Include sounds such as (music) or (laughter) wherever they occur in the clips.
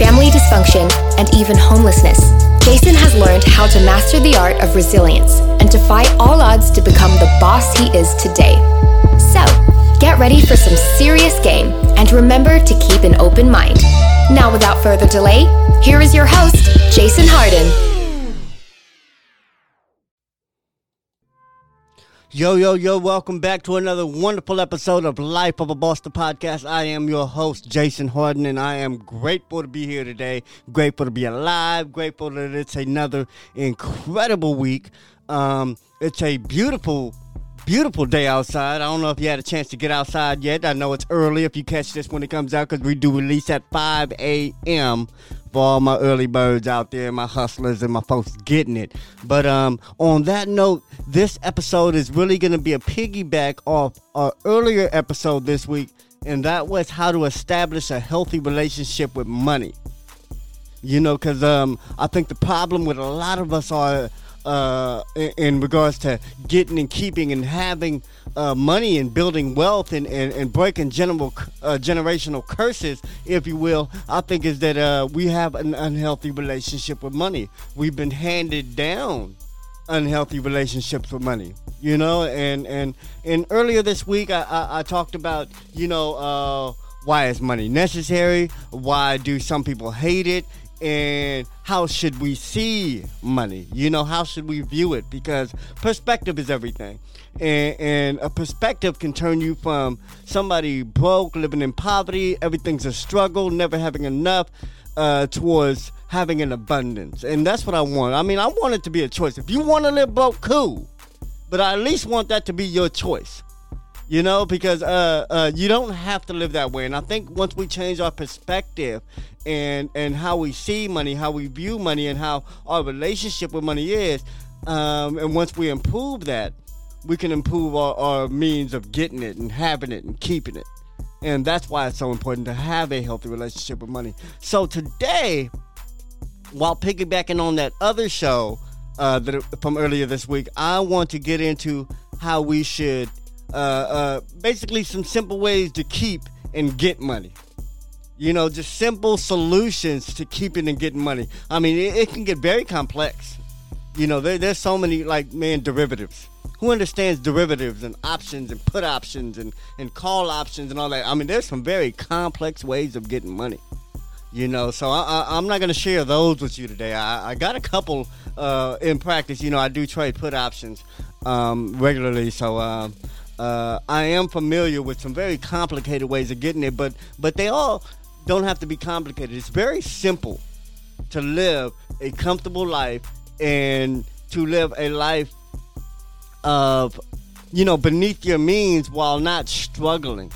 family dysfunction, and even homelessness, Jason has learned how to master the art of resilience and defy all odds to become the boss he is today. So, get ready for some serious game and remember to keep an open mind. Now, without further delay, here is your host, Jason Hardin. Yo, yo, yo, welcome back to another wonderful episode of Life of a Boss the podcast. I am your host, Jason Hardin, and I am grateful to be here today. Grateful to be alive. Grateful that it's another incredible week. Um, it's a beautiful, beautiful day outside. I don't know if you had a chance to get outside yet. I know it's early if you catch this when it comes out because we do release at 5 a.m for all my early birds out there, my hustlers and my folks getting it. But um, on that note, this episode is really going to be a piggyback off our earlier episode this week, and that was how to establish a healthy relationship with money. You know, because um, I think the problem with a lot of us are uh, in, regards to getting and keeping and having uh, money and building wealth and, and, and breaking general uh, generational curses, if you will, I think is that uh, we have an unhealthy relationship with money. We've been handed down unhealthy relationships with money, you know. And and and earlier this week, I, I, I talked about you know uh, why is money necessary? Why do some people hate it? And how should we see money? You know how should we view it? Because perspective is everything. And, and, a perspective can turn you from somebody broke living in poverty everything's a struggle never having enough uh, towards having an abundance. And that's what i want. I mean i want it to be a choice. If you want to live broke cool. But i at least want that to be your choice you know because uh, uh, you don't have to live that way. And i think once we change our perspective and and how we see money how we view money and how our relationship with money is um, and once we improve that we can improve our, our means of getting it and having it and keeping it. And that's why it's so important to have a healthy relationship with money. So today while piggybacking on that other show uh, that from earlier this week i want to get into how we should uh, uh, basically some simple ways to keep and get money. You know, just simple solutions to keeping and getting money. I mean, it, it can get very complex. You know, there, there's so many, like, man, derivatives. Who understands derivatives and options and put options and, and call options and all that? I mean, there's some very complex ways of getting money. You know, so I, am not going to share those with you today. I, I got a couple uh, in practice. You know, I do trade put options um, regularly, so uh, uh, I am familiar with some very complicated ways of getting it, but but they all don't have to be complicated. It's very simple to live a comfortable life and to live a life of you know beneath your means while not struggling.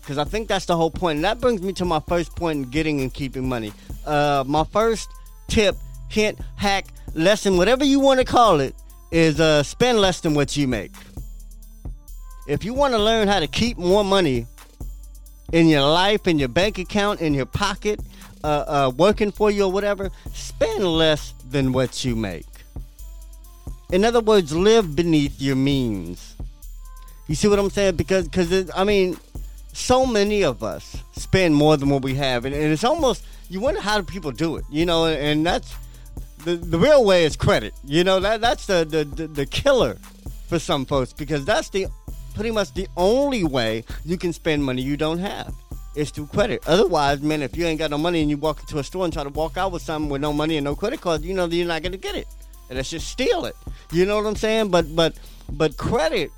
Because i think that's the whole point and that brings me to my first point in getting and keeping money. Uh, my first tip hint hack lesson whatever you want to call it is uh, spend less than what you make if you want to learn how to keep more money in your life, in your bank account, in your pocket, uh, uh, working for you or whatever, spend less than what you make. In other words, live beneath your means. You see what I'm saying? Because, because I mean, so many of us spend more than what we have, and, and it's almost you wonder how do people do it, you know? And, and that's the the real way is credit. You know that that's the the, the, the killer for some folks because that's the pretty much the only way you can spend money you don't have is through credit. Otherwise, man, if you ain't got no money and you walk into a store and try to walk out with something with no money and no credit card, you know that you're not gonna get it. And let's just steal it. You know what I'm saying? But but but credit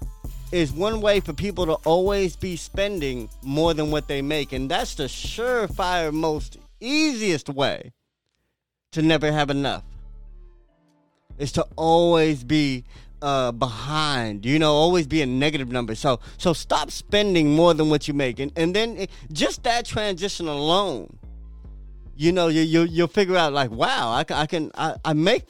is one way for people to always be spending more than what they make, and that's the surefire, most easiest way to never have enough. Is to always be uh, behind. You know, always be a negative number. So so stop spending more than what you make, and and then it, just that transition alone, you know, you you you'll figure out like, wow, I, I can I, I make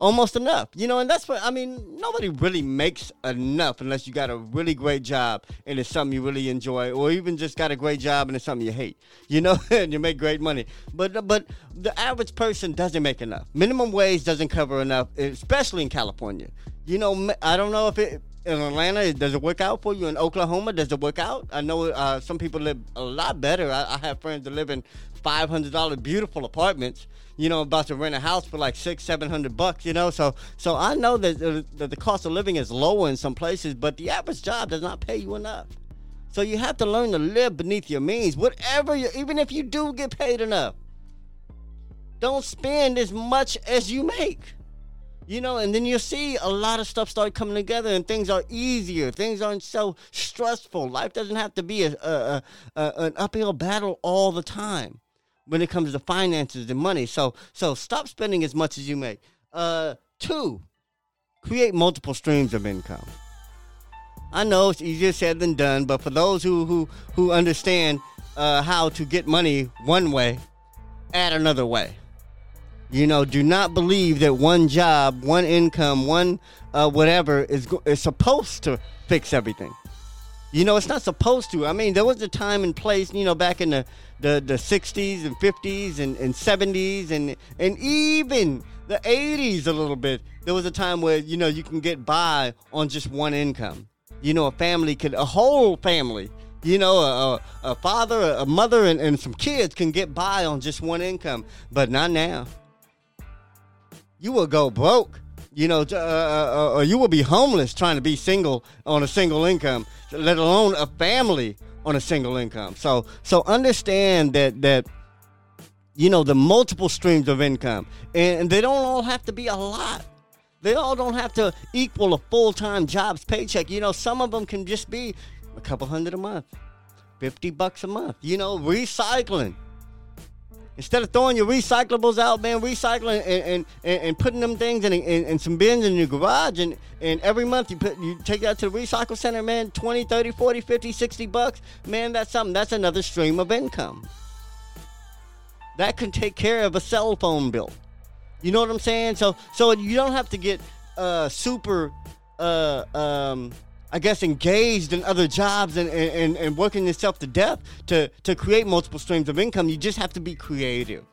almost enough. You know, and that's what I mean. Nobody really makes enough unless you got a really great job and it's something you really enjoy, or even just got a great job and it's something you hate. You know, (laughs) and you make great money. But but the average person doesn't make enough. Minimum wage doesn't cover enough, especially in California. You know, I don't know if it in Atlanta, does it work out for you? In Oklahoma, does it work out? I know uh, some people live a lot better. I, I have friends that live in five hundred dollar beautiful apartments. You know, about to rent a house for like six, seven hundred bucks. You know, so so I know that, uh, that the cost of living is lower in some places, but the average job does not pay you enough. So you have to learn to live beneath your means, whatever. You, even if you do get paid enough, don't spend as much as you make. You know, and then you'll see a lot of stuff start coming together and things are easier. Things aren't so stressful. Life doesn't have to be a, a, a, an uphill battle all the time when it comes to finances and money. So so stop spending as much as you make. Uh, two, create multiple streams of income. I know it's easier said than done, but for those who who who understand uh, how to get money one way, add another way. You know, do not believe that one job, one income, one uh, whatever is is supposed to fix everything. You know, it's not supposed to. I mean, there was a time and place, you know, back in the, the, the 60s and 50s and, and 70s and, and even the 80s a little bit. There was a time where, you know, you can get by on just one income. You know, a family could, a whole family, you know, a, a father, a mother, and, and some kids can get by on just one income. But not now you will go broke. You know, uh, uh, or you will be homeless trying to be single on a single income, let alone a family on a single income. So, so understand that that you know the multiple streams of income, and they don't all have to be a lot. They all don't have to equal a full time job's paycheck. You know, some of them can just be a couple hundred a month, fifty bucks a month. You know, recycling Instead of throwing your recyclables out, man, recycling and, and, and, putting them things in, in, in, some bins in your garage, and, and every month you put you take that to the recycle center, man, 20, 30, 40, 50, 60 bucks, man, that's something. That's another stream of income. That can take care of a cell phone bill. You know what I'm saying? So so you don't have to get uh, super uh, um, I guess, engaged in other jobs and, and, and working yourself to death to, to create multiple streams of income. You just have to be creative.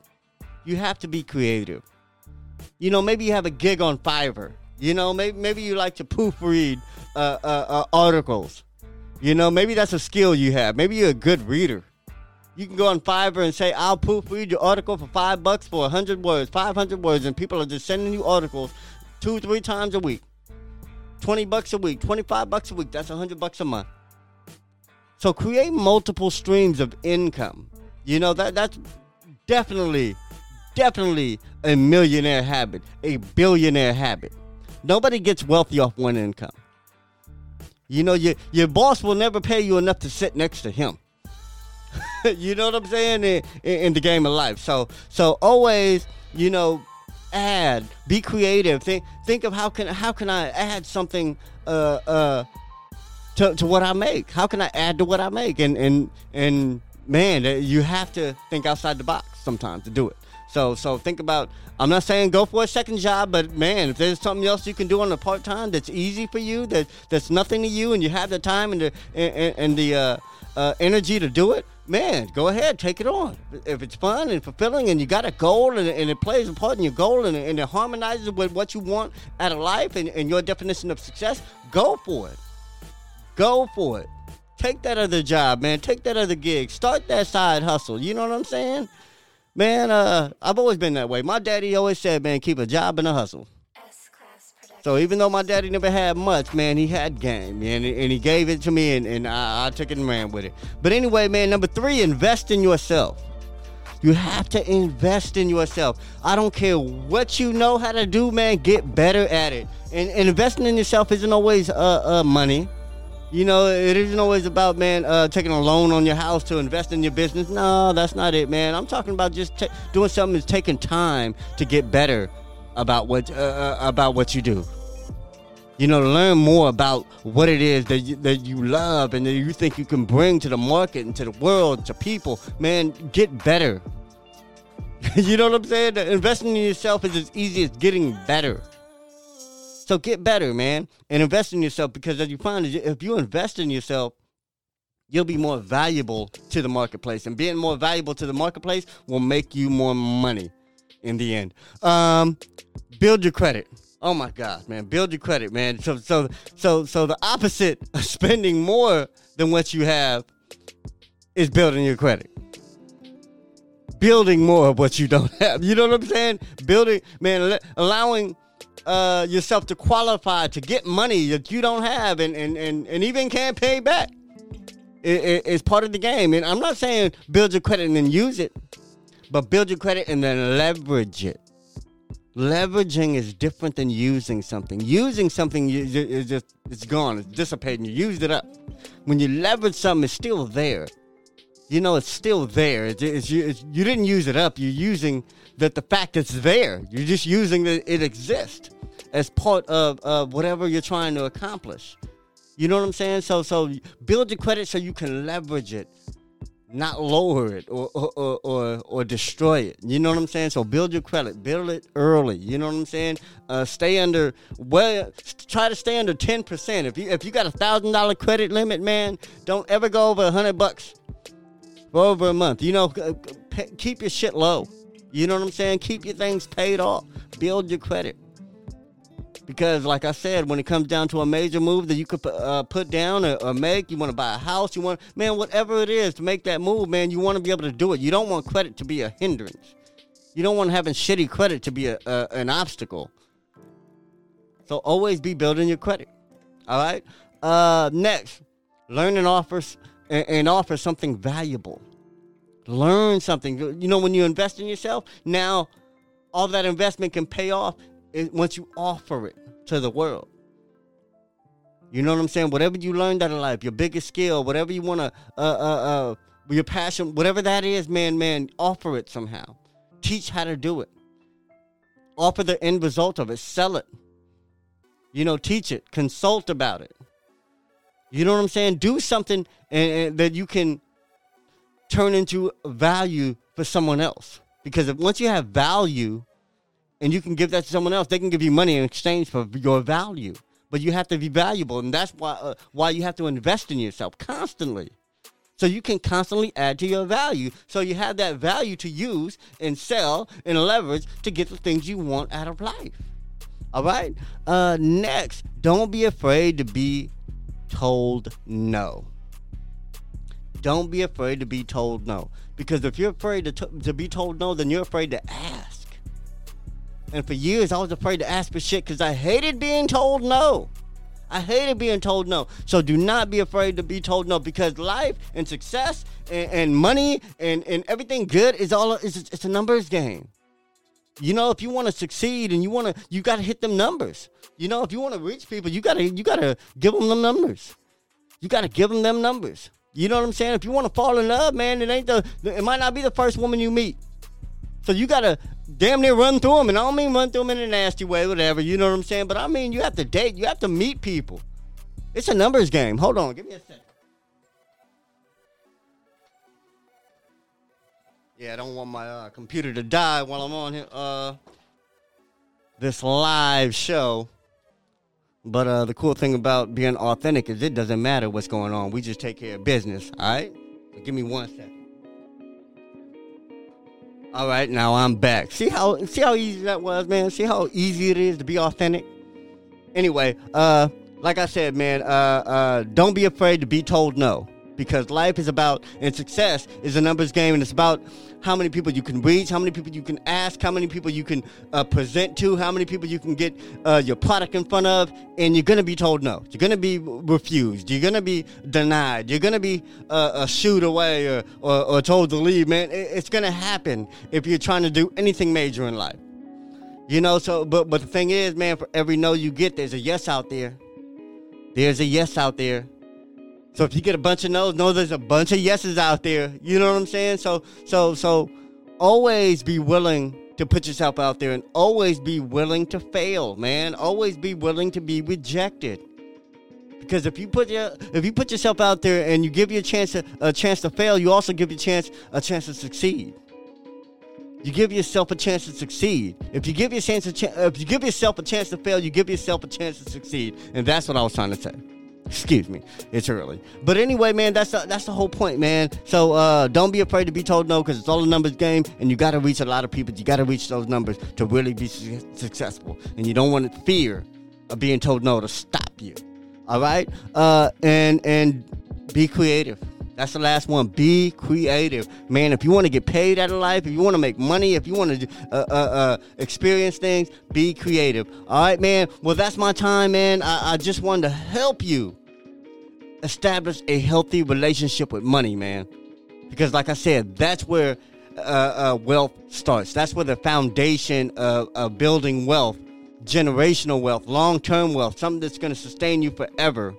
You have to be creative. You know, maybe you have a gig on Fiverr. You know, maybe, maybe you like to proofread uh, uh, uh, articles. You know, maybe that's a skill you have. Maybe you're a good reader. You can go on Fiverr and say, I'll proofread your article for five bucks for 100 words, 500 words, and people are just sending you articles two, three times a week. 20 bucks a week, 25 bucks a week, that's 100 bucks a month. So create multiple streams of income. You know that that's definitely definitely a millionaire habit, a billionaire habit. Nobody gets wealthy off one income. You know, your your boss will never pay you enough to sit next to him. (laughs) you know what I'm saying in, in, in the game of life. So so always, you know, add, be creative. Think think of how can how can I add something uh uh to, to what I make? How can I add to what I make? And and and man, you have to think outside the box sometimes to do it. So so think about. I'm not saying go for a second job, but man, if there's something else you can do on a part time that's easy for you, that that's nothing to you, and you have the time and the and, and the uh, uh, energy to do it, man, go ahead, take it on. If it's fun and fulfilling and you got a goal and, and it plays a part in your goal and, and, it harmonizes with what you want out of life and, and your definition of success, go for it. Go for it. Take that other job, man. Take that other gig. Start that side hustle. You know what I'm saying? Man, uh, I've always been that way. My daddy always said, man, keep a job and a hustle. So even though my daddy never had much, man, he had game, man, and he gave it to me, and, and I, I took it and ran with it. But anyway, man, number three, invest in yourself. You have to invest in yourself. I don't care what you know how to do, man. Get better at it. And, and investing in yourself isn't always uh, uh, money. You know, it isn't always about man uh, taking a loan on your house to invest in your business. No, that's not it, man. I'm talking about just t- doing something that's taking time to get better about what uh, uh, about what you do. You know, learn more about what it is that you, that you love and that you think you can bring to the market and to the world, to people. Man, get better. (laughs) you know what I'm saying? Investing in yourself is as easy as getting better. So get better, man, and invest in yourself because as you find, if you invest in yourself, you'll be more valuable to the marketplace, and being more valuable to the marketplace will make you more money in the end. Um, build your credit. Oh my God, man, build your credit, man. So, so, so, so the opposite of spending more than what you have is building your credit. Building more of what you don't (laughs) have. You know what I'm saying? Building, man, allowing uh, yourself to qualify to get money that you don't have and, and, and, and even can't pay back. It, it, it's part of the game. And I'm not saying build your credit and then use it, but build your credit and then leverage it. Leveraging is different than using something. Using something is just it's gone. It's dissipating. You used it up. When you leverage something, it's still there. You know, it's still there. It's, it's, it's, you didn't use it up. You're using that the fact it's there. You're just using that it exists as part of, of whatever you're trying to accomplish. You know what I'm saying? So so build your credit so you can leverage it not lower it or, or, or, or, destroy it. You know what I'm saying? So build your credit, build it early. You know what I'm saying? Uh, stay under well, try to stay under ten percent. If you if you got a thousand dollar credit limit, man, don't ever go over a hundred bucks for over a month. You know, keep your shit low. You know what I'm saying? Keep your things paid off. Build your credit. Because, like I said, when it comes down to a major move that you could uh, put down or, or make, you want to buy a house, you want, man, whatever it is to make that move, man, you want to be able to do it. You don't want credit to be a hindrance. You don't want having shitty credit to be a, a an obstacle. So always be building your credit. All right. Uh, next, learning and offer and, and offer something valuable. Learn something. You know, when you invest in yourself, now all that investment can pay off once you offer it to the world. You know what I'm saying? Whatever you learned out of life, your biggest skill, whatever you want to, uh, uh, uh, your passion, whatever that is, man, man, offer it somehow. Teach how to do it. Offer the end result of it. Sell it. You know, teach it. Consult about it. You know what I'm saying? Do something and, and that you can turn into value for someone else. Because if, once you have value, and you can give that to someone else. They can give you money in exchange for your value, but you have to be valuable, and that's why uh, why you have to invest in yourself constantly. So you can constantly add to your value. So you have that value to use and sell and leverage to get the things you want out of life. All right. Uh, next, don't be afraid to be told no. Don't be afraid to be told no. Because if you're afraid to, t- to be told no, then you're afraid to ask. And for years, I was afraid to ask for shit because I hated being told no. I hated being told no. So do not be afraid to be told no because life and success and, and money and, and everything good is all it's, it's a numbers game. You know, if you want to succeed and you want to, you got to hit them numbers. You know, if you want to reach people, you gotta you gotta give them the numbers. You gotta give them them numbers. You know what I'm saying? If you want to fall in love, man, it ain't the it might not be the first woman you meet. So you gotta damn near run through them. And I don't mean run through them in a nasty way, whatever. You know what I'm saying? But I mean, you have to date. You have to meet people. It's a numbers game. Hold on. Give me a second. Yeah, I don't want my uh, computer to die while I'm on here. Uh, this live show. But uh, the cool thing about being authentic is it doesn't matter what's going on. We just take care of business. All right. So give me one second. All right, now I'm back. See how see how easy that was, man. See how easy it is to be authentic. Anyway, uh, like I said, man, uh, uh, don't be afraid to be told no because life is about and success is a numbers game and it's about how many people you can reach how many people you can ask how many people you can uh, present to how many people you can get uh, your product in front of and you're going to be told no. You're going to be refused. You're going to be denied. You're going to be uh, a shoot away or, or, or, told to leave man. It's going to happen if you're trying to do anything major in life. You know so but but the thing is man for every no you get there's a yes out there. There's a yes out there so if you get a bunch of no's, know there's a bunch of yeses out there. You know what I'm saying? So so so always be willing to put yourself out there and always be willing to fail, man. Always be willing to be rejected. Because if you put your if you put yourself out there and you give you a chance to, a chance to fail, you also give your chance a chance to succeed. you give yourself a chance to succeed. If you give your chance a if you give yourself a chance to fail, you give yourself a chance to succeed. And that's what I was trying to say. Excuse me, it's early. But anyway, man, that's the, that's the whole point, man. So uh, don't be afraid to be told no because it's all a numbers game, and you got to reach a lot of people. You got to reach those numbers to really be su- successful, and you don't want to fear of being told no to stop you. All right, uh, and and be creative. That's the last one. Be creative, man. If you want to get paid out of life, if you want to make money, if you want to uh, uh, uh, experience things, be creative. All right, man. Well, that's my time, man. I, I just wanted to help you establish a healthy relationship with money, man. Because, like I said, that's where uh, uh, wealth starts. That's where the foundation of, of building wealth, generational wealth, long term wealth, something that's going to sustain you forever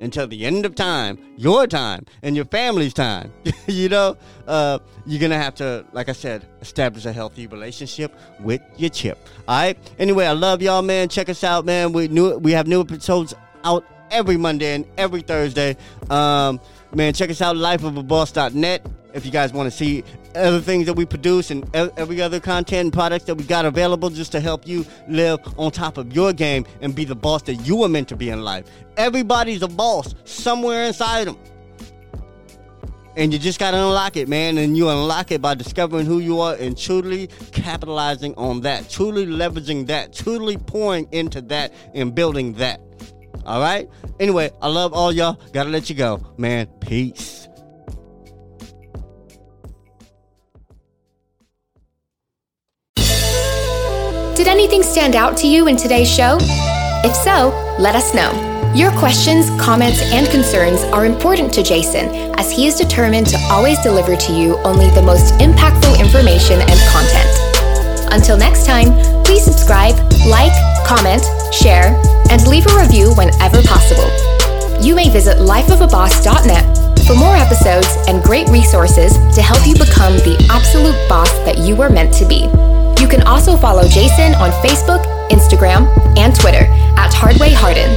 until the end of time, your time and your family's time. (laughs) you know, uh, you're gonna have to, like I said, establish a healthy relationship with your chip. All right. Anyway, I love y'all, man. Check us out, man. We new we have new episodes out every Monday and every Thursday. Um, man, check us out, lifeofaboss.net if you guys want to see other things that we produce and every other content and products that we got available just to help you live on top of your game and be the boss that you were meant to be in life. Everybody's a boss somewhere inside them. And you just got to unlock it, man. And you unlock it by discovering who you are and truly capitalizing on that, truly leveraging that, truly pouring into that and building that. All right? Anyway, I love all y'all. Gotta let you go, man. Peace. Did anything stand out to you in today's show? If so, let us know. Your questions, comments, and concerns are important to Jason as he is determined to always deliver to you only the most impactful information and content. Until next time, please subscribe, like, comment, share, and leave a review whenever possible. You may visit lifeofaboss.net for more episodes and great resources to help you become the absolute boss that you were meant to be. You can also follow Jason on Facebook, Instagram, and Twitter at Hardway Hardin.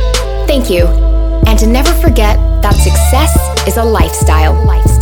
Thank you. And to never forget that success is a lifestyle. lifestyle.